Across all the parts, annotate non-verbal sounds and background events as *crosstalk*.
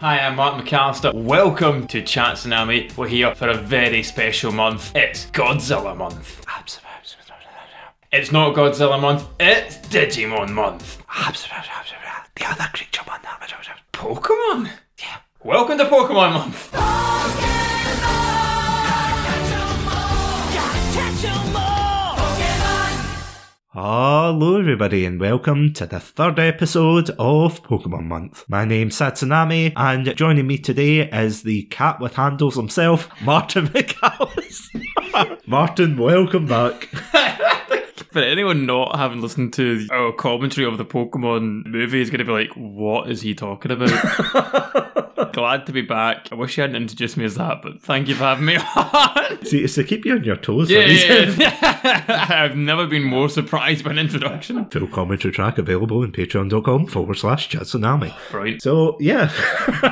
Hi, I'm Mark MacAlistair. Welcome to Chatsunami. We're here for a very special month. It's Godzilla month. It's not Godzilla month, it's Digimon month. The other creature one. Pokemon? Yeah. Welcome to Pokemon month. Hello, everybody, and welcome to the third episode of Pokemon Month. My name's Satsunami, and joining me today is the cat with handles himself, *laughs* Martin MacAlistair. *laughs* Martin, welcome back. *laughs* For anyone not having listened to our commentary of the Pokemon movie is going to be like, what is he talking about? *laughs* Glad to be back. I wish you hadn't introduced me as that, but thank you for having me *laughs* on. See, it's to keep you on your toes. Yeah, reason. yeah. *laughs* I've never been more surprised by an introduction. Full commentary track available on patreon.com forward slash Chatsunami. Brilliant. So, yeah.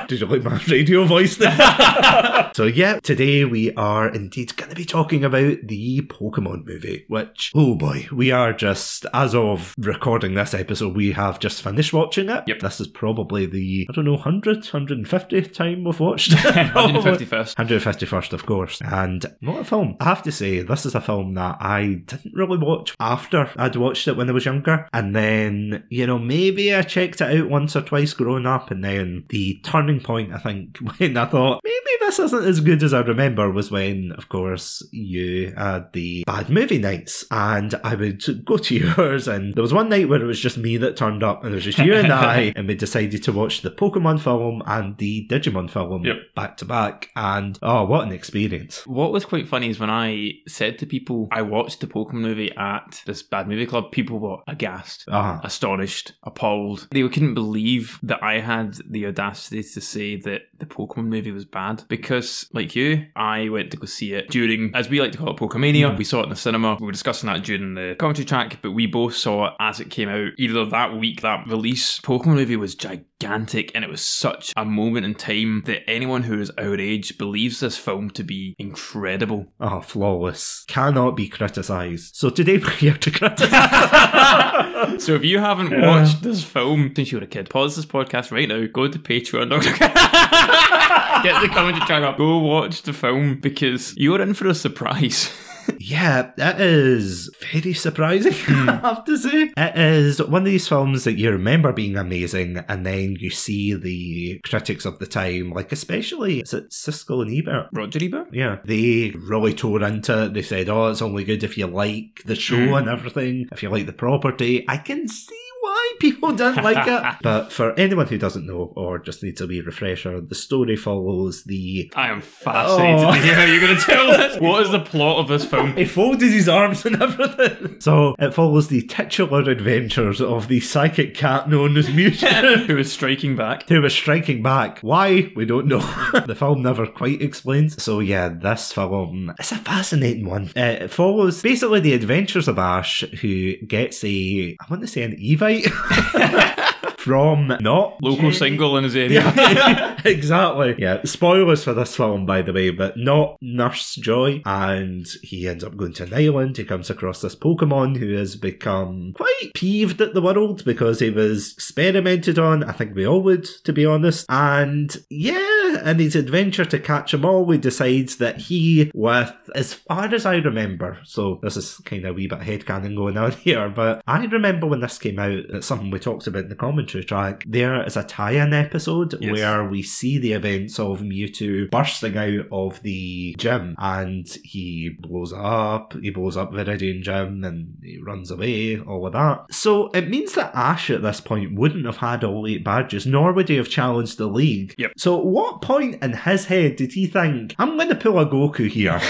Did you like my radio voice there? so, yeah, today we are indeed going to be talking about the Pokemon movie, which, oh boy, we are just, as of recording this episode, we have just finished watching it. Yep. This is probably the, I don't know, 100th, 150th time we've watched it. *laughs* 151st. 151st, *laughs* of course. And what a film. I have to say, this is a film that I didn't really watch after I'd watched it when I was younger. And then, you know, maybe I checked it out once or twice growing up. And then the turning point, I think, *laughs* when I thought, maybe this isn't as good as I remember, was when, of course, you had the bad movie nights. And I would go to *laughs* yours. And there was one night where it was just me that turned up, and it was just you and I. *laughs* And we decided to watch the Pokemon film and the Digimon film Yep. back to back. And oh, what an experience. What was quite funny is when I said to people I watched the Pokemon movie at this bad movie club, people were aghast, Uh-huh. astonished, appalled. They couldn't believe that I had the audacity to say that the Pokemon movie was bad because, like you, I went to go see it during, as we like to call it, Pokemania. We saw it in the cinema. We were discussing that during the commentary track, but we both saw it as it came out. Either that week, that release, Pokemon movie was gigantic and it was such a moment in time that anyone who is our age believes this film to be incredible. Oh, flawless. Cannot be criticised. So today *laughs* we're here to criticise. *laughs* So if you haven't watched this film since you were a kid, pause this podcast right now, go to Patreon. *laughs* Get the commentary track up. Go watch the film because you're in for a surprise. Yeah, it is very surprising, *laughs* I have to say. It is one of these films that you remember being amazing, and then you see the critics of the time, like especially, is it Siskel and Ebert? Roger Ebert? Yeah, they really tore into it. They said, oh, it's only good if you like the show Mm. and everything, if you like the property. I can see people didn't like it. *laughs* But for anyone who doesn't know or just needs a wee refresher, the story follows the. I am fascinated Oh. to hear how you're going to tell this. *laughs* What is the plot of this film? He folded his arms and *laughs* everything. So it follows the titular adventures of the psychic cat known as Mewtwo. Who is striking back? Who was striking back? Why? We don't know. the film never quite explains. So yeah, this film it's a fascinating one. Uh, it follows basically the adventures of Ash, who gets a I want to say an Evite *laughs* from not Local Jenny- single in his area. *laughs* yeah, exactly. Yeah, spoilers for this film, by the way, but not Nurse Joy. And he ends up going to an island. He comes across this Pokemon who has become quite peeved at the world because he was experimented on. I think we all would, to be honest. And yeah, in his adventure to catch them all, he decides that he, with as far as I remember, so this is kind of a wee bit headcanon going on *laughs* here, but I remember when this came out, it's something we talked about in the commentary track. There is a tie-in episode Yes. where we see the events of Mewtwo bursting out of the gym and he blows up, he blows up Viridian Gym and he runs away, all of that. So it means that Ash at this point wouldn't have had all eight badges, nor would he have challenged the league. Yep. So what point in his head did he think, I'm going to pull a Goku here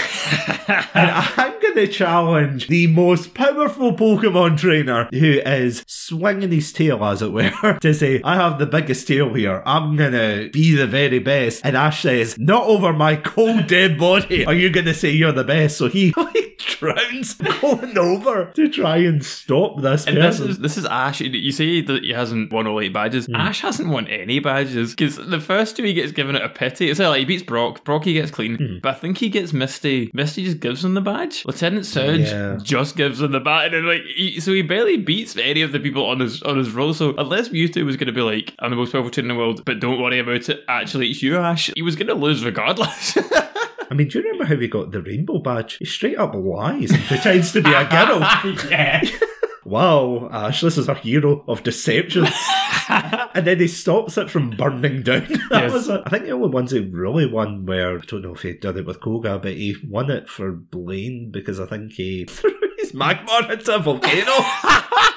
*laughs* and I'm going to challenge the most powerful Pokemon trainer who is swinging his tail, as it were, *laughs* to say, I have the biggest tail here. I'm going to be the very best. And Ash says, Not over my cold, dead body are you going to say you're the best. So he *laughs* *laughs* rounds going *laughs* over to try and stop this And this is this is Ash. You say that he hasn't won all eight badges. Hmm. Ash hasn't won any badges because the first two he gets given it a pity. It's like he beats Brock. Brock he gets clean, hmm. but I think he gets Misty. Misty just gives him the badge. Lieutenant Surge Yeah. just gives him the badge, and like he, so he barely beats any of the people on his on his roll. So unless Mewtwo was going to be like I'm the most powerful trainer in the world, but don't worry about it. Actually, it's you, Ash. He was going to lose regardless. *laughs* I mean, do you remember how he got the rainbow badge? He straight up lies and pretends to be a girl. *laughs* yeah. Wow, Ash, this is a hero of deception. *laughs* and then he stops it from burning down. *laughs* that Yes. was it. I think the only ones he really won were, I don't know if he did it with Koga, but he won it for Blaine because I think he threw his Magmar into a volcano.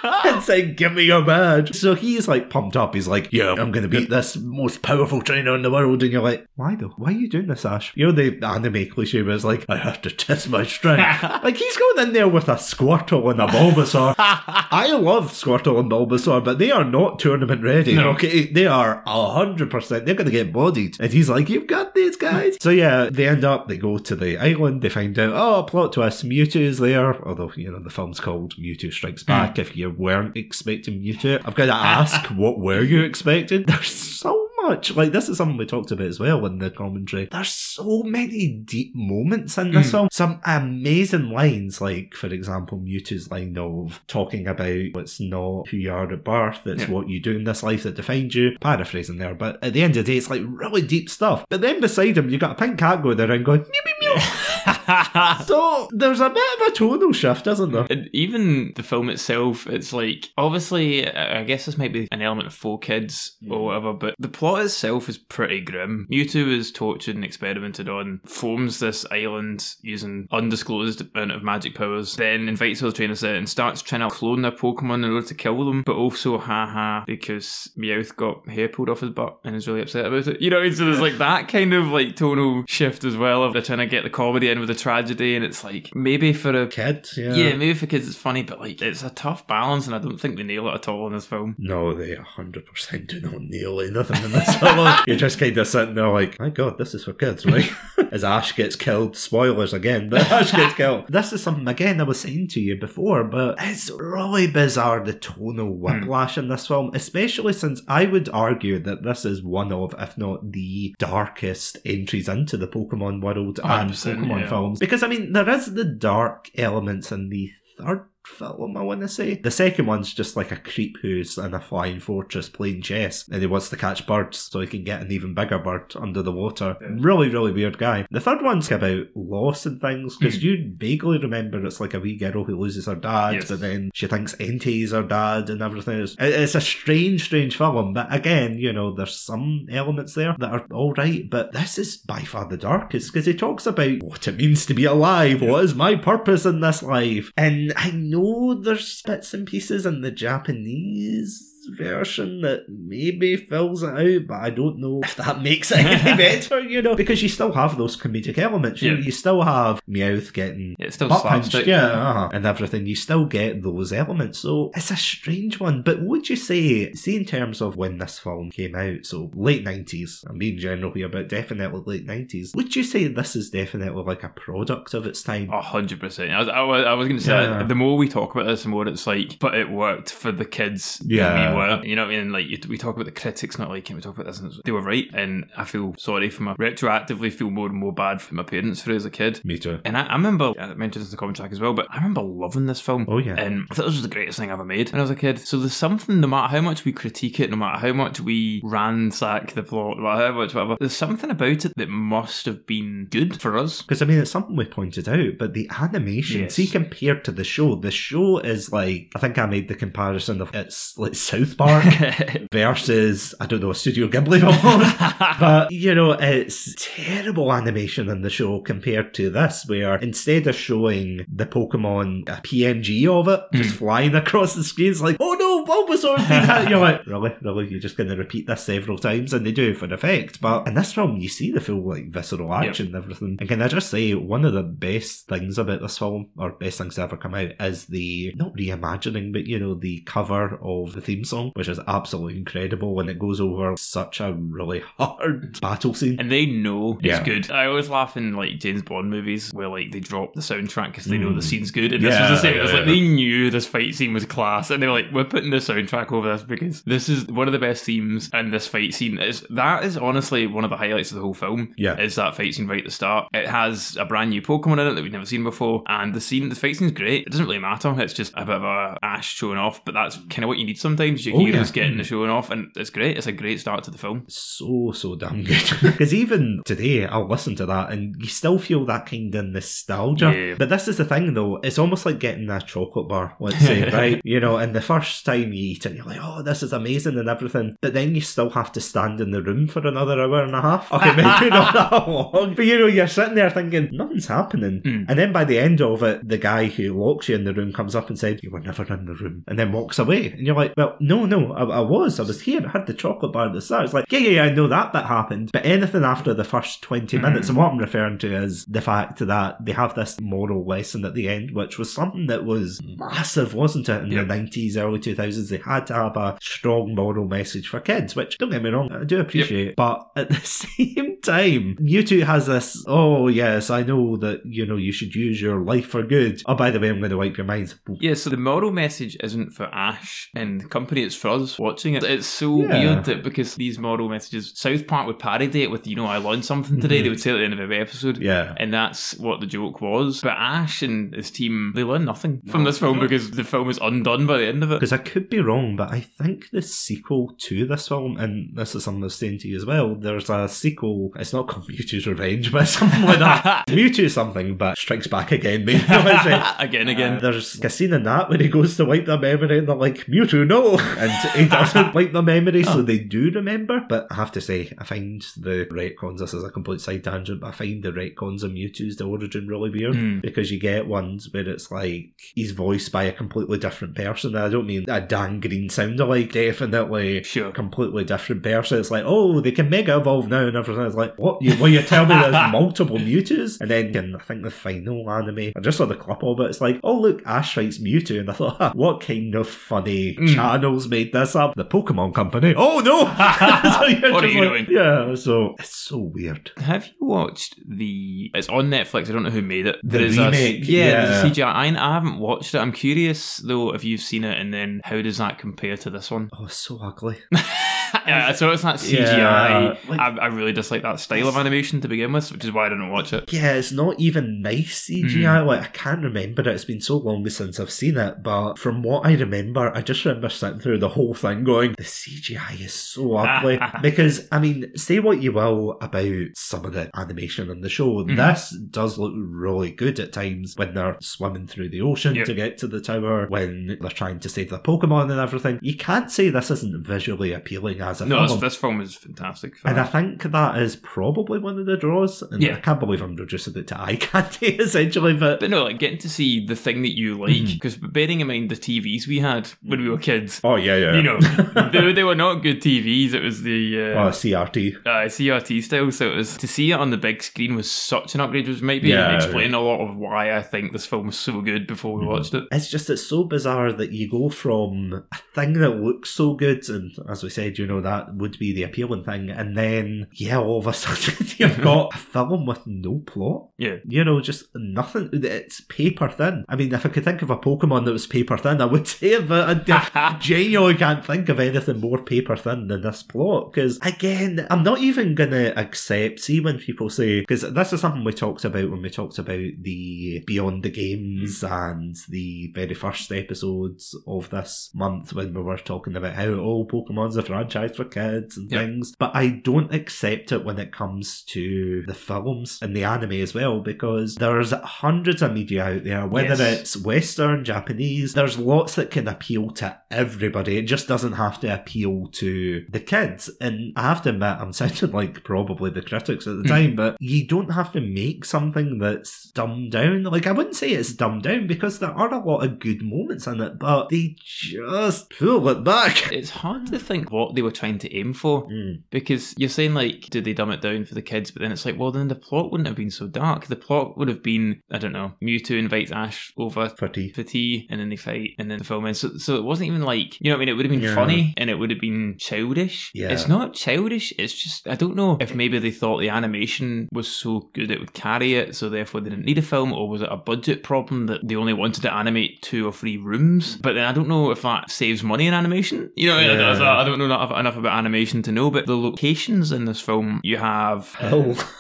*laughs* and said, give me your badge. So he's like pumped up. He's like, yeah, I'm going to beat this most powerful trainer in the world. And you're like, why though? Why are you doing this, Ash? You know the anime cliche where it's like, I have to test my strength. *laughs* like he's going in there with a Squirtle and a Bulbasaur. *laughs* I love Squirtle and Bulbasaur, but they are not tournament ready. No. Okay, they are hundred percent. They're going to get bodied, and he's like, "You've got these guys." so yeah, they end up. They go to the island. They find out. Oh, plot twist: Mewtwo's there. Although you know the film's called Mewtwo Strikes Back. If you weren't expecting Mewtwo, I've got to ask, *laughs* what were you expecting? There's so much. Like this is something we talked about as well in the commentary. There's so many deep moments in this Mm. film. Some amazing lines, like for example, Mewtwo's line of talking about it's not who you are at birth, it's Yeah. what you do in this life that defines you. Paraphrasing there, but at the end of the day, it's like really deep stuff. But then beside him, you got a pink cat going around going meow meow meow. *laughs* *laughs* so there's a bit of a tonal shift, isn't there? And even the film itself, it's like obviously, I guess this might be an element for kids or hmm. whatever, but the plot itself is pretty grim. Mewtwo is tortured and experimented on, forms this island using undisclosed amount of magic powers, then invites all the trainers out and starts trying to clone their Pokemon in order to kill them, but also haha because Meowth got hair pulled off his butt and is really upset about it. You know, so there's like that kind of like tonal shift as well of they're trying to get the comedy in with the tragedy, and it's like maybe for a Kid, yeah. yeah, maybe for kids it's funny, but like it's a tough balance, and I don't think they nail it at all in this film. No, they 100% do not nail anything in this *laughs* film. You're just kind of sitting there like, my god, this is for kids, right? *laughs* As Ash gets killed, spoilers again, but *laughs* Ash gets killed. This is something, again, I was saying to you before, but it's really bizarre the tonal hmm. whiplash in this film, especially since I would argue that this is one of, if not the darkest entries into the Pokemon world and Pokemon yeah. Films. Because, I mean, there is the dark elements in the third film, I want to say. The second one's just like a creep who's in a flying fortress playing chess and he wants to catch birds so he can get an even bigger bird under the water. Really, really weird guy. The third one's about loss and things because *laughs* you vaguely remember it's like a wee girl who loses her dad, Yes. but then she thinks Entei's her dad and everything. It's, it's a strange, strange film, but again, you know, there's some elements there that are alright, but this is by far the darkest because he talks about what it means to be alive, what is my purpose in this life. And I know there's bits and pieces in the Japanese version that maybe fills it out, but I don't know if that *laughs* makes it any *laughs* better, you know, because you still have those comedic elements. You, Yeah. you still have Meowth getting It's still butt punched, yeah, uh-huh, and everything. You still get those elements. So it's a strange one. But would you say, see, in terms of when this film came out, so late 90s, I'm being general here, but definitely late 90s, would you say this is definitely like a product of its time? A hundred percent. I was, I was, I was going to say Yeah. the more we talk about this, the more it's like, but it worked for the kids. that Yeah. We were. You know what I mean? Like you, we talk about the critics not liking. We talk about this, and they were right, and I feel sorry for my retroactively feel more and more bad for my parents for as a kid. Me too. And I, I remember I mentioned this in the comment track as well, but I remember loving this film. Oh, yeah. and I thought this was the greatest thing I ever made when I was a kid. So there's something, no matter how much we critique it, no matter how much we ransack the plot, no matter how much whatever, there's something about it that must have been good for us. Because I mean, it's something we pointed out, but the animation, Yes. see, compared to the show, the show is like I think I made the comparison of it's like South Park *laughs* versus I don't know a Studio Ghibli almost. *laughs* but you know, it's terrible animation in the show compared to this, where instead of showing the Pokemon uh, a PNG of it just hmm. flying across the screen, it's like, oh no, Hit. You're like, *laughs* really, really, you're just going to repeat this several times, and they do it for effect. But in this film, you see the full like visceral action and everything. And can I just say, one of the best things about this film, or best things to ever come out, is the not reimagining, but you know, the cover of the theme song, which is absolutely incredible, and it goes over such a really hard *laughs* battle scene. And they know it's Yeah. good. I always laugh in like James Bond movies where like they drop the soundtrack because they know the Mm. scene's good. And this was the same. It was yeah, like yeah. they knew this fight scene was class, and they were like, "We're putting the soundtrack over this because this is one of the best themes." And this fight scene is that is honestly one of the highlights of the whole film. Yeah. is that fight scene right at the start. It has a brand new Pokemon in it that we've never seen before, and the scene, the fight scene's great. It doesn't really matter. It's just a bit of a Ash showing off, but that's kind of what you need sometimes. Your Oh, heroes yeah. getting the mm. showing off, and it's great. It's a great start to the film. so so damn good *laughs* because even today I'll listen to that and you still feel that kind of nostalgia Yeah. but this is the thing though it's almost like getting a chocolate bar let's say *laughs* right you know and the first time you eat it you're like oh this is amazing and everything. But then you still have to stand in the room for another hour and a half. *laughs* Okay maybe not that long. But you know you're sitting there thinking nothing's happening. Mm. and then by the end of it the guy who locks you in the room comes up and said you were never in the room and then walks away. And you're like well no no I, I was. I was here. I had the chocolate bar at the start. It's like yeah yeah yeah I know that bit happened. But anything after the first 20 Mm. minutes and what I'm referring to is the fact that they have this moral lesson at the end which was something that was massive wasn't it in Yep. the 90s early 2000s they had to have a strong moral message for kids which don't get me wrong I do appreciate but at the *laughs* same time Mewtwo has this oh yes I know that you know you should use your life for good oh by the way I'm going to wipe your mind Yeah, so the moral message isn't for Ash and the company, it's for us watching it. It's so Yeah. weird that because these moral messages, South Park would parody it with, you know, I learned something today, Mhm. they would say at the end of every episode. yeah And that's what the joke was. But Ash and his team, they learn nothing from this film no. because the film is undone by the end of it. Because I could be wrong, but I think the sequel to this film, and this is something I was saying to you as well, there's a sequel, it's not called Mewtwo's Revenge, but something like that. *laughs* Mewtwo something, but Strikes Back Again, maybe. Again, *laughs* again. Uh, there's a scene in that when he goes to wipe their memory and they're like, Mewtwo, no! *laughs* And he doesn't wipe their memory, so they do remember. But I have to say, I find the retcons, this is a complete side tangent, but I find the retcons of Mewtwo's the origin really weird Mm. because you get ones where it's like he's voiced by a completely different person. I don't mean a Dan Green sound alike, definitely Sure. completely different person. It's like, oh, they can mega evolve now and everything. It's like, what? You, well, you tell me there's *laughs* multiple Mewtwo's? And then in, I think the final anime, I just saw the clip of it. It's like, oh, look, Ash fights Mewtwo. And I thought, what kind of funny Mm. channels made this up? The Pokemon Company. Oh, no! *laughs* *laughs* So What are you like- doing? Yeah, so it's so weird. Have you watched the? It's on Netflix. I don't know who made it. The There's remake, A, yeah, yeah. CGI. I, I haven't watched it. I'm curious though if you've seen it, and then how does that compare to this one? Oh, so ugly. *laughs* *laughs* yeah, so it's not CGI. Yeah, like- I, I really dislike that style of animation to begin with, which is why I didn't watch it. Yeah, it's not even nice CGI. Like I can't remember it. It's been so long since I've seen it, but from what I remember, I just remember sitting through the whole thing going, "The CGI is so ugly." *laughs* because I mean, say what you will about some of the animation in the show, Mhm. this does look really good at times when they're swimming through the ocean Yep. to get to the tower, when they're trying to save the Pokemon and everything. You can't say this isn't visually appealing as a No, film. this, this film is fantastic. And I think that is probably one of the draws. And Yeah. I can't believe I'm reducing it to eye *laughs* candy, essentially. But But no, like getting to see the thing that you like, because bearing in mind the TVs we had when we were kids, oh yeah, yeah. you know, *laughs* they, they were not good TVs. It was the uh, oh, CRT. uh, CRT style, so it was to see it on the big screen was such an upgrade. Which maybe Yeah, explain a lot of why I think this film was so good before we Mhm. watched it. It's just it's so bizarre that you go from a thing that looks so good, and as we said, you know that would be the appealing thing, and then yeah, all of a *laughs* sudden you've got a film with no plot. Yeah. You know, just nothing. It's paper thin. I mean, if I could think of a Pokemon that was paper thin, I would *laughs* say it, but I *laughs* genuinely can't think of anything more paper thin than this plot. Because again, I'm not even gonna accept. See when people say because this is something we talked about when we talked about the Beyond the Games and the very first episodes of this month when we were talking about how oh Pokemon's a franchise for kids and Yeah. things. But I don't accept it when it comes to the films and the anime as well, because there's hundreds of media out there, whether Yes. it's Western, Japanese, there's lots that can appeal to everybody. It just doesn't have to appeal to the kids. And I have to admit, I'm *laughs* sounding like probably the critics at the hmm. time, but you don't have to make something that's dumbed down. Like, I wouldn't say it's dumbed down because there are a lot of good moments in it, but they just pull it back. It's hard to think what they were trying to aim for Mm. because you're saying like, did they dumb it down for the kids? But then it's like, well, then the plot wouldn't have been so dark. The plot would have been, I don't know, Mewtwo invites Ash over For tea. for tea, and then they fight, and then the film ends. So, so it wasn't even like, you know what I mean? It would have been Yeah. funny, and it would have been childish. Yeah. It's not childish. It's just I don't know if maybe they thought the animation was so good it would carry it, so therefore they didn't need a film, or was it a budget problem that they only wanted to animate two or three rooms? But then I don't know if that saves money in animation. You know, I- I- Yeah. I don't know enough about animation to know. But the locations in this film, you have uh, Oh.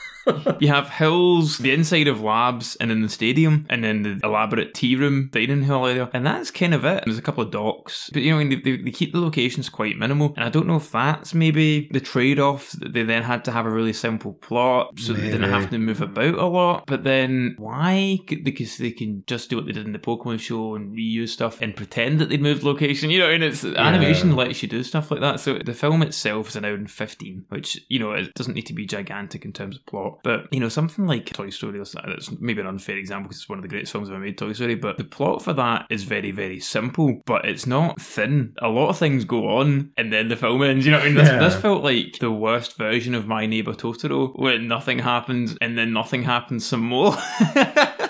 You have hills, the inside of labs, and then the stadium, and then the elaborate tea room, dining hall area, and that's kind of it. There's a couple of docks, but you know, mean, they, they keep the locations quite minimal, and I don't know if that's maybe the trade-off that they then had to have a really simple plot, so they didn't have to move about a lot. But then why? Because they can just do what they did in the Pokemon show and reuse stuff and pretend that they moved location. You know, and it's animation lets you do stuff like that. So the film itself is an hour and fifteen, which you know it doesn't need to be gigantic in terms of plot. But you know, something like Toy Story, that's that's maybe an unfair example because it's one of the greatest films ever made, Toy Story. But the plot for that is very, very simple, but it's not thin. A lot of things go on, and then the film ends. You know, what I mean, this, Yeah. this felt like the worst version of My Neighbor Totoro, where nothing happens and then nothing happens some more. *laughs*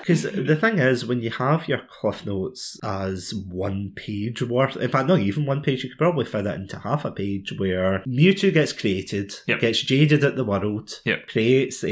Because the thing is, when you have your cliff notes as one page worth, in fact, not even one page, you could probably fit it into half a page where Mewtwo gets created, Yep. gets jaded at the world, Yep. creates a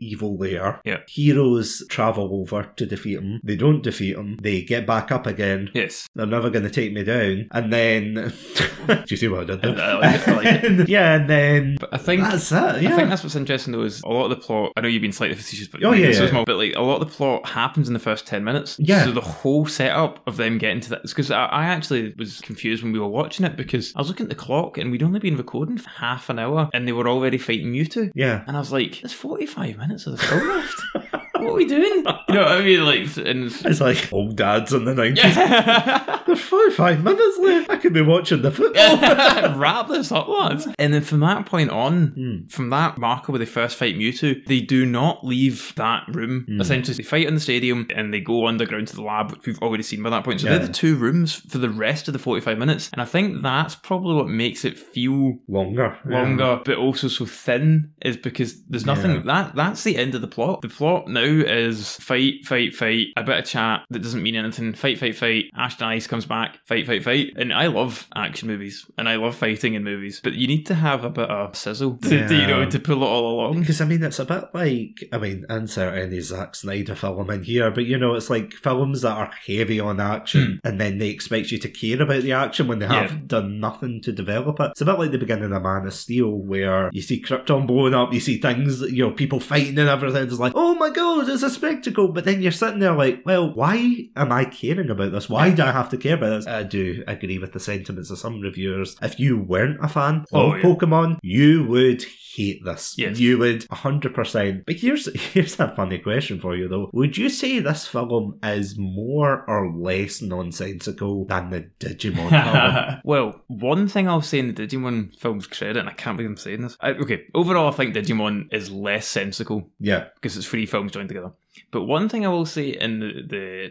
evil lair. Yep. Heroes travel over to defeat him. They don't defeat him. They get back up again. yes. They're never going to take me down. And then. *laughs* Do you see what I did there? I like it, I like it. *laughs* yeah, and then. But I think That's it. Yeah. I think that's what's interesting though is a lot of the plot. I know you've been slightly facetious, but Oh, yeah, yeah. small. But like a lot of the plot happens in the first ten minutes. Yeah. So the whole setup of them getting to that because I, I actually was confused when we were watching it because I was looking at the clock and we'd only been recording for half an hour and they were already fighting Mewtwo. yeah. And I was like, "There's 45 minutes of the film left. *laughs* what are we doing?" *laughs* You know what I mean? Like, and it's- It's like old dads in the *laughs* 90s. yeah. There's 45 minutes left. I could be watching the football. *laughs* Wrap this up, lads. And then from that point on, Hmm. from that marker where they first fight Mewtwo, they do not leave that room. Hmm. Essentially, they fight in the stadium and they go underground to the lab, which we've already seen by that point. So Yeah. they're the two rooms for the rest of the 45 minutes. And I think that's probably what makes it feel Longer. yeah. longer, but also so thin, is because there's nothing Yeah. that that's the end of the plot. The plot now is fight, fight, fight, a bit of chat that doesn't mean anything. Fight, fight, fight. Ash dies, comes back. Fight, fight, fight. And I love action movies and I love fighting in movies, but you need to have a bit of sizzle to, to, you know to pull it all along. Because I mean, it's a bit like I mean, insert any Zack Snyder film in here, but you know, it's like films that are heavy on action, hmm. and then they expect you to care about the action when they have. Yeah. done nothing to develop it. It's a bit like the beginning of Man of Steel, where you see Krypton blowing up, you see things, you know, people fighting and everything. It's like, oh my god, it's a spectacle. But then you're sitting there like, well, why am I caring about this? Why do I have to care about this? I do agree with the sentiments of some reviewers. If you weren't a fan Oh, of yeah. Pokemon, you would hate this. Yes. You would 100%. But here's *laughs* here's a funny question for you though. Would you say this film is more or less nonsensical than the Digimon *laughs* film? well, one thing I'll say in the Digimon film's credit, and I can't believe I'm saying this. I, okay, overall, I think Digimon is less sensical Yeah. because it's three films joined together. But one thing I will say in the,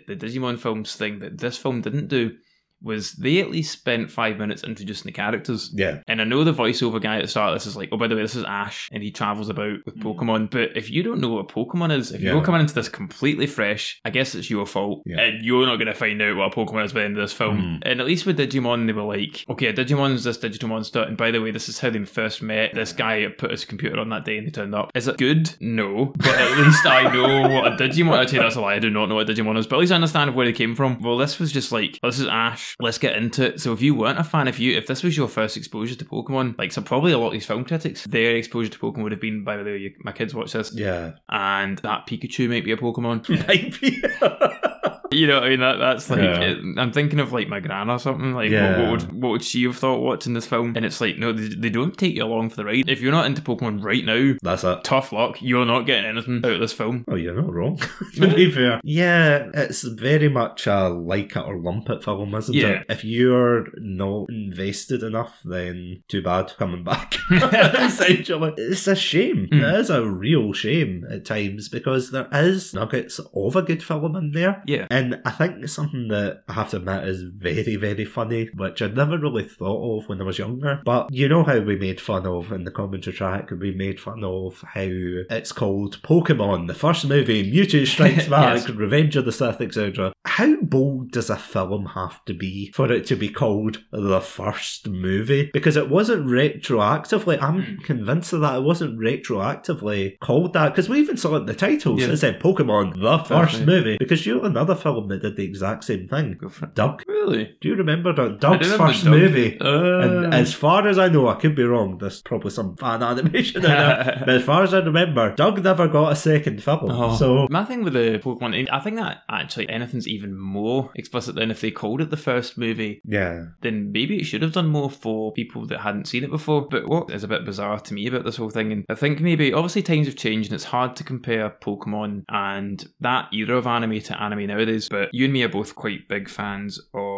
the, the Digimon films thing that this film didn't do was they at least spent five minutes introducing the characters. Yeah. And I know the voiceover guy at the start of this is like, oh, by the way, this is Ash, and he travels about with Pokemon. But if you don't know what a Pokemon is, if Yeah. you're coming into this completely fresh, I guess it's your fault. Yeah. And you're not going to find out what a Pokemon is by the end of this film. Mm. And at least with Digimon, they were like, okay, a Digimon's this digital monster. And by the way, this is how they first met. This guy put his computer on that day and they turned up. Is it good? No. But at least I know what a Digimon Actually, that's a lie. I do not know what a Digimon is. But at least I understand where they came from. Well, this was just like, this is Ash. Let's get into it. So if you weren't a fan, if you if this was your first exposure to Pokemon, like so probably a lot of these film critics, their exposure to Pokemon would have been, by the way, my kids watch this, Yeah. and that Pikachu might be a Pokemon. *laughs* Might be. *laughs* You know, what I mean that that's like Yeah. it, I'm thinking of like my gran or something. Like, what, Yeah. what would what would she have thought watching this film? And it's like, no, they, they don't take you along for the ride. If you're not into Pokemon right now, That's it. tough luck. You're not getting anything out of this film. Oh, you're not wrong. *laughs* *laughs* to be fair. Yeah, it's very much a like it or lump it film, isn't Yeah. it? If you're not invested enough, then too bad coming back. *laughs* Essentially. It's a shame. Mm. It is a real shame at times because there is nuggets of a good film in there. Yeah. And I think something that I have to admit is very, very funny, which I never really thought of when I was younger. But you know how we made fun of in the commentary track, we made fun of how it's called Pokemon, the first movie, Mewtwo Strikes *laughs* Back, Yes. Revenge of the Sith, etc. How bold does a film have to be for it to be called the first movie? Because it wasn't retroactively, I'm convinced of that, it wasn't retroactively called that, because we even saw it in the titles. Yeah. It said Pokemon, the first Definitely. movie, because you know another film that did the exact same thing. Doug. Really? Do you remember? I Doug's remember first Doug. movie? Uh, And as far as I know, I could be wrong. There's probably some fan animation in it. *laughs* but as far as I remember, Doug never got a second film. Oh. So my thing with the Pokemon, I think that actually anything's even more explicit than if they called it the first movie. yeah, Then maybe it should have done more for people that hadn't seen it before. But what is a bit bizarre to me about this whole thing, and I think maybe obviously times have changed and it's hard to compare Pokemon and that era of anime to anime nowadays. But you and me are both quite big fans of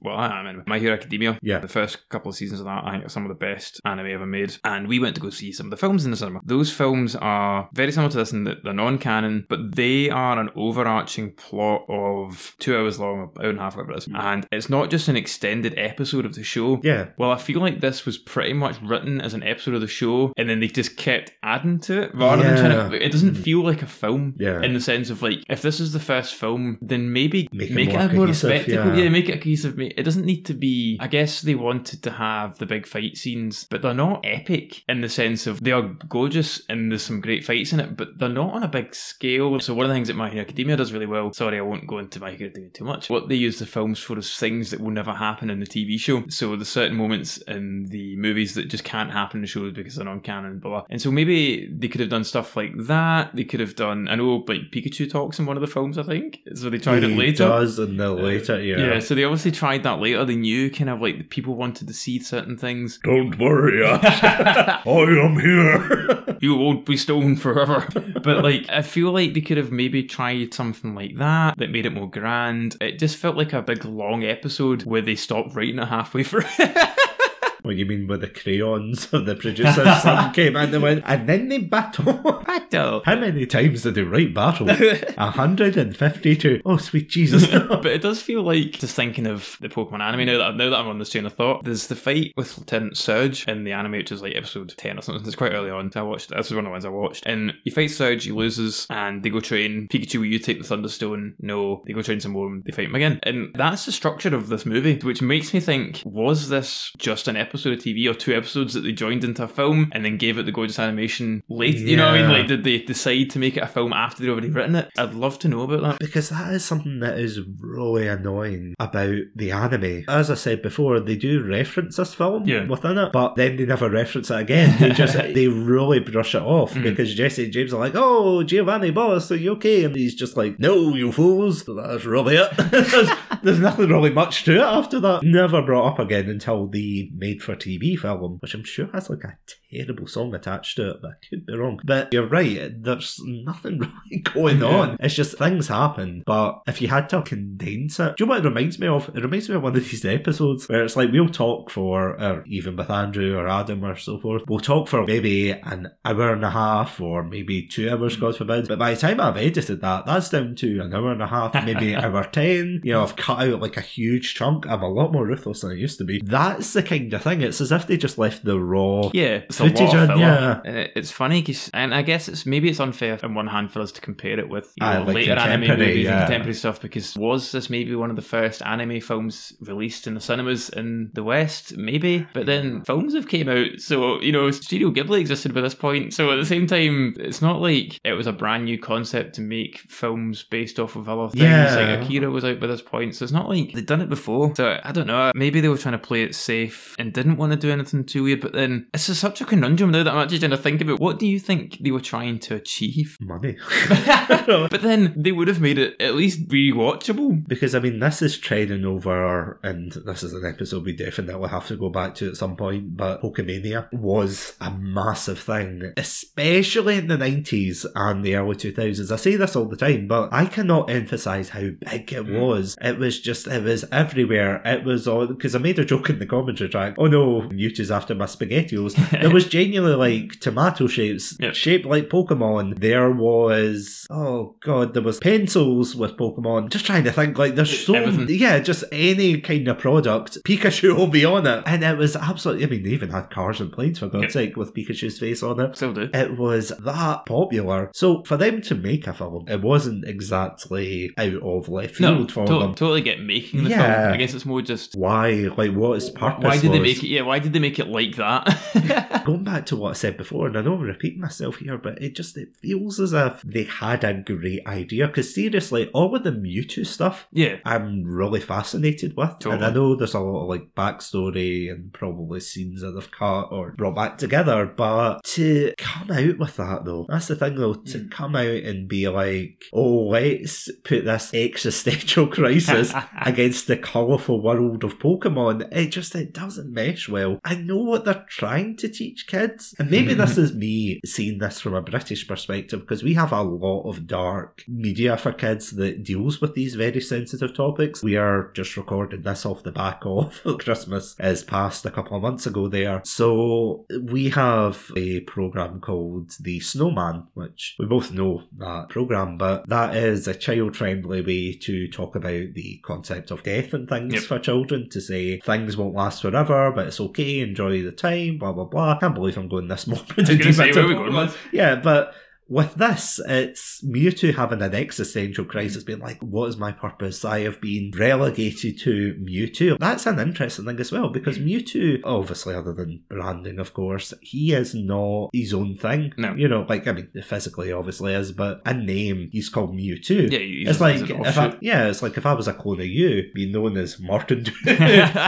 well, I am My Hero Academia. Yeah. the first couple of seasons of that I think are some of the best anime ever made. And we went to go see some of the films in the cinema. Those films are very similar to this in that they're non-canon, but they are an overarching plot of two hours long, an hour and a half, whatever it is. Mm. And it's not just an extended episode of the show. yeah. Well, I feel like this was pretty much written as an episode of the show, and then they just kept adding to it rather than trying to. It doesn't mm. feel like a film, Yeah. in the sense of like, if this is the first film, then maybe Make make, it it, more a more spectacle. yeah. Yeah. make it a cohesive. ma- It doesn't need to be. I guess they wanted to have the big fight scenes, but they're not epic in the sense of they are gorgeous and there's some great fights in it, but they're not on a big scale. So one of the things that My Hero Academia does really well. Sorry, I won't go into My Hero Academia too much. What they use the films for is things that will never happen in the TV show. So there's certain moments in the movies that just can't happen in the shows because they're non-canon, blah, blah. And so maybe they could have done stuff like that. They could have done. I know, like Pikachu talks in one of the films. I think so. They tried he it later. does in the later Yeah. yeah. so they obviously tried that later. They knew kind of like the people wanted to see certain things. Don't worry, *laughs* I am here. *laughs* you won't be stoned forever. but like, I feel like they could have maybe tried something like that that made it more grand. It just felt like a big long episode where they stopped writing it halfway through. *laughs* what you mean with the crayons of the producer's son *laughs* came and went, and then they battle. Battle. How many times did they write battle? *laughs* 152. Oh, sweet Jesus. *laughs* but it does feel like just thinking of the Pokemon anime now that now that I'm on this train of thought. There's the fight with Lieutenant Surge in the anime, which is like episode ten or something. It's quite early on. I watched. This is one of the ones I watched. And he fights Surge, he loses, and they go train. Pikachu, will you take the Thunderstone? No. They go train some more. and They fight him again. And that's the structure of this movie, which makes me think: was this just an episode of TV or two episodes that they joined into a film and then gave it the gorgeous animation late? You know what I mean? Like, did they decide to make it a film after they'd already written it? I'd love to know about that. Because that is something that is really annoying about the anime. As I said before, they do reference this film Yeah. within it, but then they never reference it again. They just *laughs* they really brush it off Mhm. because Jesse and James are like, "Oh, Giovanni, boss, are you okay?" And he's just like, "No, you fools." That's really it. *laughs* there's, there's nothing really much to it after that. Never brought up again until the made-for-TV film, which I'm sure has like a terrible song attached to it, but I could be wrong. But you're right. There's nothing *laughs* really going on. It's just things happen. But if you had to condense it, do you know what it reminds me of? It reminds me of one of these episodes where it's like we'll talk for, or even with Andrew or Adam or so forth, we'll talk for maybe an hour and a half or maybe two hours, God forbid. But by the time I've edited that, that's down to an hour and a half, maybe *laughs* hour 10. You know, I've cut out like a huge chunk. I'm a lot more ruthless than I used to be. That's the kind of thing. It's as if they just left the raw. Yeah, it's Footage a lot in, filler. yeah. It's funny, 'cause- and I guess it's maybe it's unfair on one hand for us to compare it with you know, like later anime movies yeah. and contemporary stuff. Because was this maybe one of the first anime films released in the cinemas in the West? Maybe, but then films have came out, so you know Studio Ghibli existed by this point. So at the same time, it's not like it was a brand new concept to make films based off of other things. Yeah. Like Akira was out by this point, so it's not like they'd done it before. So I don't know. Maybe they were trying to play it safe and didn't want to do anything too weird. But then it's just such a conundrum now that I'm actually trying to think about what do you think they were trying to achieve? *laughs* Money. *laughs* but then they would have made it at least rewatchable. Because I mean, this is trending over, and this is an episode we definitely have to go back to at some point. But Pokemania was a massive thing, especially in the nineties and the early two thousands. I say this all the time, but I cannot emphasize how big it Mm. was. It was just, it was everywhere. It was all because I made a joke in the commentary track. Oh no, Mewtwo's after my spaghettios. there was *laughs* genuinely like tomato shapes, Yep. shaped like Pokemon. There was, oh god, there was pencils with Pokemon. Just trying to think, like, there's so Everything. yeah, just any kind of product. Pikachu will be on it, and it was absolutely. I mean, they even had cars and planes for God's Yep. sake with Pikachu's face on it. Still do. It was that popular. So for them to make a film, it wasn't exactly out of left No, field for to- them. totally get making the Yeah. film. I guess it's more just Why? Like, what is purpose why did they was. Make it? Yeah, why did they make it like that? *laughs* Going back to what I said before, and I know I'm repeating myself here, but it just it feels as if they had a great idea. Because seriously, all of the Mewtwo stuff, yeah, I'm really fascinated with, and I know there's a lot of like backstory and probably scenes that they've cut or brought back together. But to come out with that though, that's the thing though. To Mm. come out and be like, oh, let's put this existential *laughs* crisis *laughs* against the colourful world of Pokemon, it just it doesn't mesh well. I know what they're trying to teach kids, and maybe this is me seeing this from a British perspective because we have a lot of dark media for kids that deals with these very sensitive topics. We are just recording this off the back of *laughs* Christmas is passed a couple of months ago there, so we have a program called The Snowman, which we both know that program, but that is a child-friendly way to talk about the concept of death and things Yep. for children to say things won't last forever, but it's okay, enjoy the time, blah blah blah. I Can't believe I'm going this *laughs* morbid. I was gonna say, where we going Yeah, but with this, it's Mewtwo having an existential crisis, being like, "What is my purpose? I have been relegated to Mewtwo." That's an interesting thing as well because Mewtwo, obviously, other than branding, of course, he is not his own thing. No. you know, like I mean, physically, obviously, is, but a name, he's called Mewtwo. yeah. It's like if I, yeah, it's like if I was a clone of you, being known as Martin. *laughs* *laughs*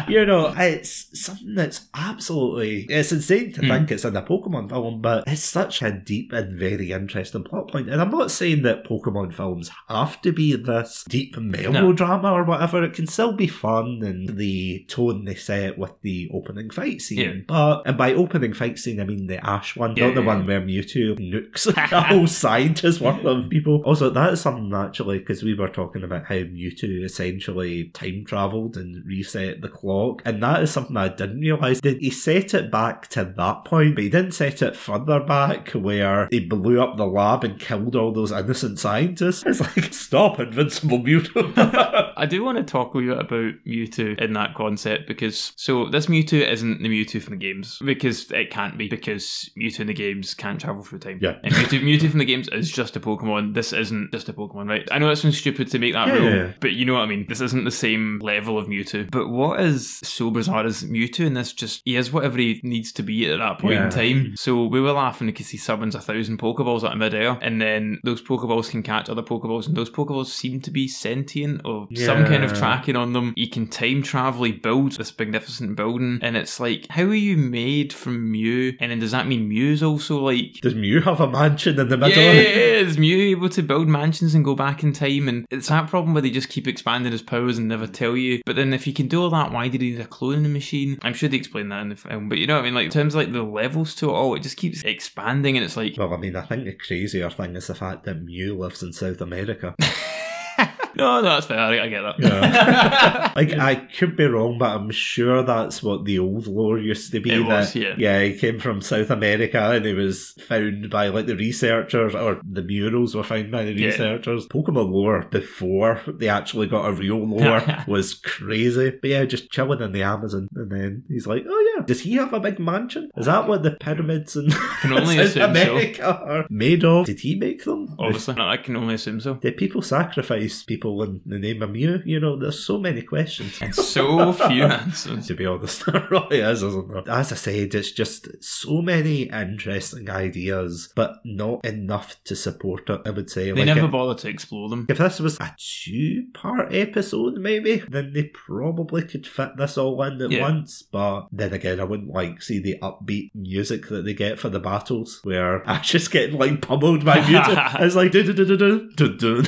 you know, it's something that's absolutely it's insane to Mm. think it's in a Pokemon film, but it's such a deep and very interesting plot point. And I'm not saying that Pokemon films have to be this deep melodrama or whatever. It can still be fun and the tone they set with the opening fight scene. Yeah. But and by opening fight scene, I mean the Ash one, Yeah, not the yeah, one where Mewtwo nukes *laughs* the whole scientist worth of people. Also, that is something actually because we were talking about how Mewtwo essentially time traveled and reset the clock, and that is something I didn't realize. Did he set it back to that point, but he didn't set it further back where he blew up the lab and killed all those innocent scientists? It's like stop, Invincible Mewtwo. *laughs* I do want to talk a wee bit about Mewtwo in that concept because so this Mewtwo isn't the Mewtwo from the games because it can't be because Mewtwo in the games can't travel through time. Yeah. And Mewtwo, Mewtwo from the games is just a Pokemon. This isn't just a Pokemon, right? I know it sounds stupid to make that Yeah, rule, yeah, yeah. but you know what I mean. This isn't the same level of Mewtwo. But what is so bizarre is Mewtwo in this just he is whatever he needs to be at that point Yeah. in time. So we were laughing because he summons a thousand Pokeballs of midair, and then those Pokeballs can catch other Pokeballs, and those Pokeballs seem to be sentient or some kind of tracking on them. You can time travel. He builds this magnificent building, and it's like, how are you made from Mew? And then does that mean Mew's also like? Does Mew have a mansion in the middle? Yeah, is Mew able to build mansions and go back in time? And it's that problem where they just keep expanding his powers and never tell you. But then if he can do all that, why did he need a cloning machine? I'm sure they explain that in the film. But you know what I mean? Like in terms of like the levels to it all, it just keeps expanding and it's like Well, I mean, I think the crazier thing is the fact that Mew lives in South America. *laughs* No, no, that's fair. I, I get that. Yeah. *laughs* like I could be wrong, but I'm sure that's what the old lore used to be. It was, that, yeah. he came from South America and he was found by like the researchers, or the murals were found by the Yeah. researchers. Pokemon lore before they actually got a real lore *laughs* was crazy. But yeah, just chilling in the Amazon, and then he's like, "Oh yeah, does he have a big mansion? Is that what the pyramids in Can only *laughs* South assume so. America are made of? Did he make them? Obviously, no, I can only assume so. Did people sacrifice people in the name of Mew? You know, there's so many questions. And so few *laughs* answers. To be honest, *laughs* it really is, isn't there? As I said, it's just so many interesting ideas, but not enough to support it, I would say. They Like, never bother to explore them. if this was a two part episode, maybe, then they probably could fit this all in at Yeah. once. But then again, I wouldn't like see the upbeat music that they get for the battles, where *laughs* Ash is getting like pummeled by music. it's like do do do do do do.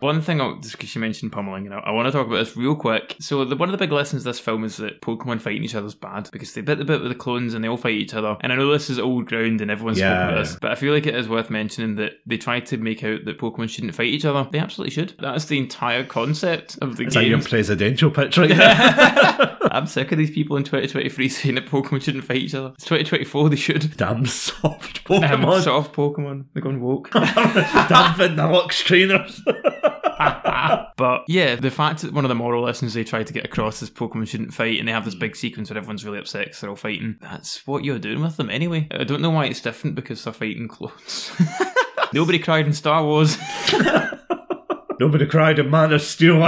One thing, I'll- just because you mentioned pummeling, you know, I want to talk about this real quick. So, the, one of the big lessons of this film is that Pokemon fighting each other is bad because they bit the bit with the clones and they all fight each other. And I know this is old ground and everyone's Yeah, spoken about this, but I feel like it is worth mentioning that they tried to make out that Pokemon shouldn't fight each other. They absolutely should. That's the entire concept of the that your game. presidential pitch right *laughs* there? *laughs* I'm sick of these people in 2023 *laughs* saying that Pokemon shouldn't fight each other. It's 2024, they should. Damn soft Pokemon. soft Pokemon. They're going woke. Damn Vanillux trainers. *laughs* But yeah, the fact that one of the moral lessons they try to get across is Pokemon shouldn't fight, and they have this mm. big sequence where everyone's really upset because they're all fighting. That's what you're doing with them anyway. I don't know why it's different because they're fighting clones. *laughs* Nobody cried in Star Wars. *laughs* Nobody cried in Man of Steel.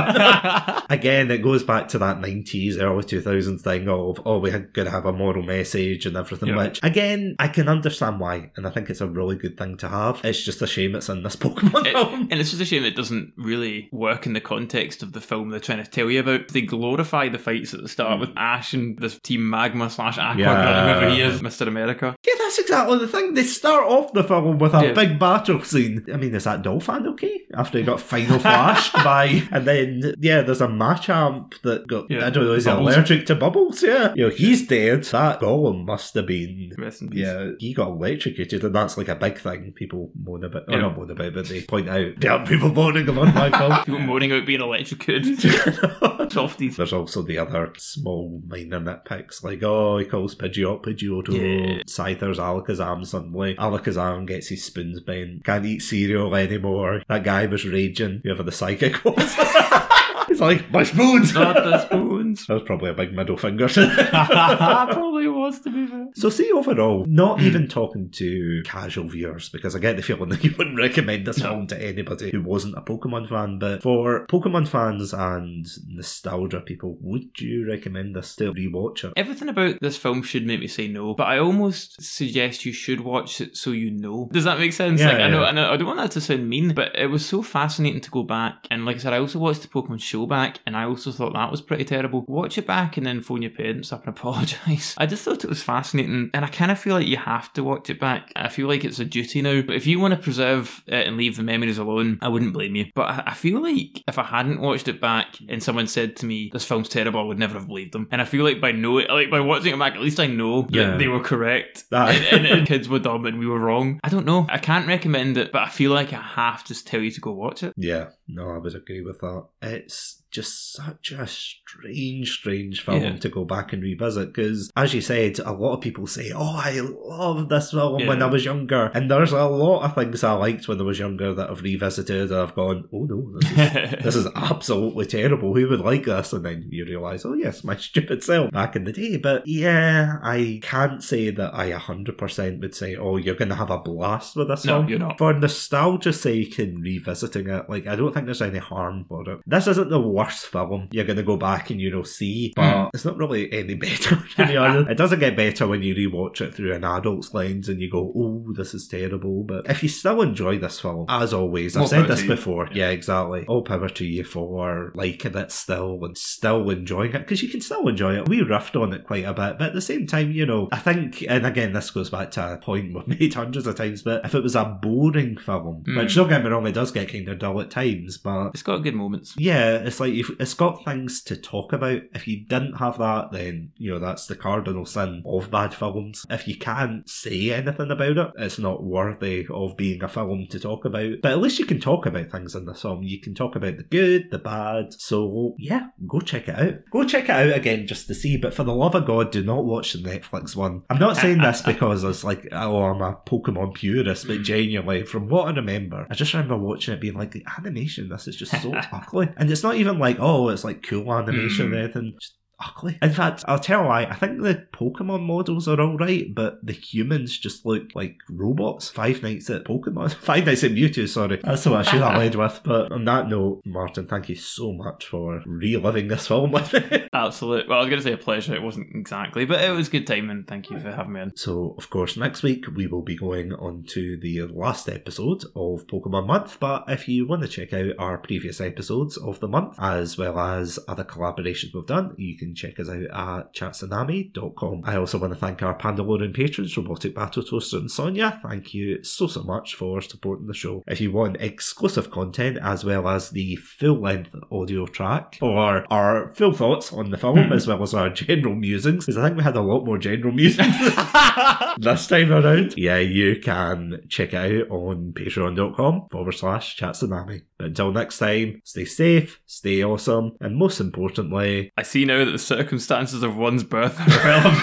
Again, it goes back to that 90s, early 2000s thing of, oh, we're going to have a moral message and everything, Yeah. which, again, I can understand why, and I think it's a really good thing to have. It's just a shame it's in this *laughs* Pokemon It- film. and it's just a shame it doesn't really work in the context of the film they're trying to tell you about. They glorify the fights at the start mm. with Ash and this Team Magma slash Aqua, Yeah. whoever he is, Mr. America. Yeah, that's exactly the thing. They start off the film with a Yeah. big battle scene. I mean, is that Donphan okay? After he got final flashed by, and then yeah, there's a Machamp that got Yeah, I don't know, is he allergic to bubbles? Yeah, you know, he's dead. That Golem must have been. Rest in peace. Yeah, he got electrocuted, and that's like a big thing. People moan about, or Yeah. not moan about, but they point out, damn people moaning about my film. *laughs* People moaning about being electrocuted. *laughs* *laughs* Softies. There's also the other small minor nitpicks, like, oh, he calls Pidgeot Pidgeotto. Yeah. Scyther's Alakazam suddenly. Alakazam gets his spoons bent. Can't eat cereal anymore. That guy was raging, whoever the psychic *laughs* was. He's like, my spoons! Not the spoons. *laughs* That was probably a big middle finger. *laughs* *laughs* Probably was to be fair. so see overall, not Hmm. even talking to casual viewers, because I get the feeling that you wouldn't recommend this film to anybody who wasn't a Pokemon fan, but for Pokemon fans and nostalgia people, would you recommend this to rewatch it? Everything about this film should make me say no, but I almost suggest you should watch it so you know. Does that make sense? Yeah, like, I know. I know, I don't want that to sound mean, but it was so fascinating to go back. And like I said, I also watched the Pokemon show back, and I also thought that was pretty terrible. Watch it back and then phone your parents up and apologise. *laughs* I just thought it was fascinating, and I kind of feel like you have to watch it back. I feel like it's a duty now. But if you want to preserve it and leave the memories alone, I wouldn't blame you. But I, feel like if I hadn't watched it back and someone said to me, "This film's terrible," I would never have believed them. And I feel like by know like by watching it back, at least I know Yeah. that they were correct *laughs* That- and, and, and kids were dumb and we were wrong. I don't know. I can't recommend it, but I feel like I have to tell you to go watch it. Yeah, no, I would agree with that. It's just such a strange, strange film Yeah. to go back and revisit because, as you said, a lot of people say, "Oh, I love this film when I was younger," and there's a lot of things I liked when I was younger that I've revisited and I've gone, "Oh no, this is *laughs* this is absolutely terrible. Who would like this?" And then you realise, oh yes, my *laughs* stupid self back in the day. But yeah, I can't say that I 100% would say, oh, you're going to have a blast with this No, film. you're not. For nostalgia's sake and revisiting it, like, I don't think there's any harm for it. This isn't the worst film you're going to go back and, you know, see, but Mm. it's not really any *laughs* better, to be honest. It doesn't get better when you rewatch it through an adult's lens and you go, oh, this is terrible. But if you still enjoy this film, as always, I've said this before. Yeah. exactly. All power to you for liking it still and still enjoying it because you can still enjoy it. We riffed on it quite a bit, but at the same time, you know, I think, and again, this goes back to a point we've *laughs* made hundreds of times, but if it was a boring film, Mm. which don't get me wrong, it does get kind of dull at times, but It's got good moments. yeah, it's like if it's got things to talk about. If you didn't have that, then you know that's the cardinal sin of bad films. If you can't say anything about it, it's not worthy of being a film to talk about. But at least you can talk about things in the film. You can talk about the good, the bad. So yeah, go check it out. Go check it out again just to see. But for the love of God, do not watch the Netflix one. I'm not saying this *laughs* because it's like oh I'm a Pokemon purist, but genuinely from what I remember, I just remember watching it being like the animation. This is just so *laughs* ugly, and it's not even like oh it's like cool animation or anything. Just ugly. In fact, I'll tell you why. I think the Pokemon models are all right, but the humans just look like robots. Five Nights at Pokemon. *laughs* Five Nights at Mewtwo, sorry. That's the what I should have led with. But on that note, Martin, thank you so much for reliving this film with me. *laughs* Absolute. Well, I was going to say a pleasure. It wasn't exactly, but it was good time, and thank you for having me on. So, of course, next week we will be going on to the last episode of Pokemon Month. But if you want to check out our previous episodes of the month, as well as other collaborations we've done, you can can check us out at chatsunami.com. I also want to thank our Pandalorian patrons, Robotic Battle Toaster and Sonia. Thank you so, so much for supporting the show. If you want exclusive content as well as the full length audio track or our full thoughts on the film hmm. as well as our *laughs* general musings, because I think we had a lot more general musings *laughs* this time around, yeah, you can check it out on patreon.com forward slash chatsunami. But until next time, stay safe, stay awesome, and most importantly, I see now that the circumstances of one's birth are relevant.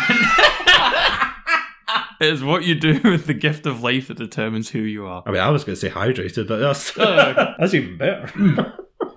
it is what you do with the gift of life that determines who you are. I mean, I was going to say hydrated, but that's, Oh, *laughs* that's even better. Hmm.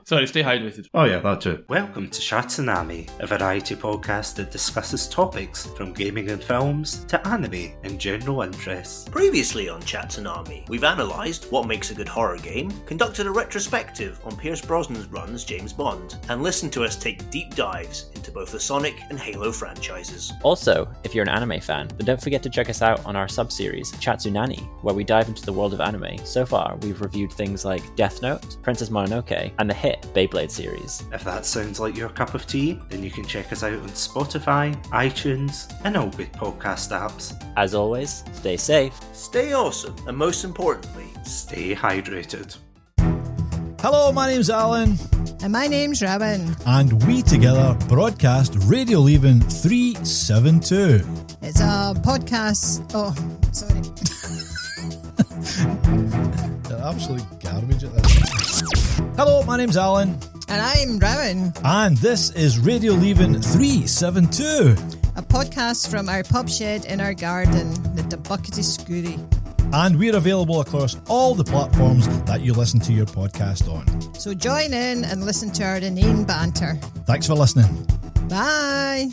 Sorry, stay hydrated. Oh yeah, that too. Welcome to Chatsunami, a variety podcast that discusses topics from gaming and films to anime and general interests. Previously on Chatsunami, we've analysed what makes a good horror game, conducted a retrospective on Pierce Brosnan's run as James Bond, and listened to us take deep dives into both the Sonic and Halo franchises. Also, if you're an anime fan, then don't forget to check us out on our sub-series Chatsunani, where we dive into the world of anime. So far, we've reviewed things like Death Note, Princess Mononoke, and the hit Beyblade series. If that sounds like your cup of tea, then you can check us out on Spotify, iTunes, and all good podcast apps. As always, stay safe. Stay awesome, and most importantly, Stay hydrated. Hello, my name's Alan, And my name's Robin. and we together broadcast Radio Leaving 372. It's a podcast. Oh, sorry. *laughs* They're absolute garbage at this. Hello, my name's Alan, And I'm Robin, and this is Radio Leaving 372. a podcast from our pub shed in our garden, the Buckety Scooty. And we're available across all the platforms that you listen to your podcast on. So join in and listen to our inane banter. Thanks for listening. Bye.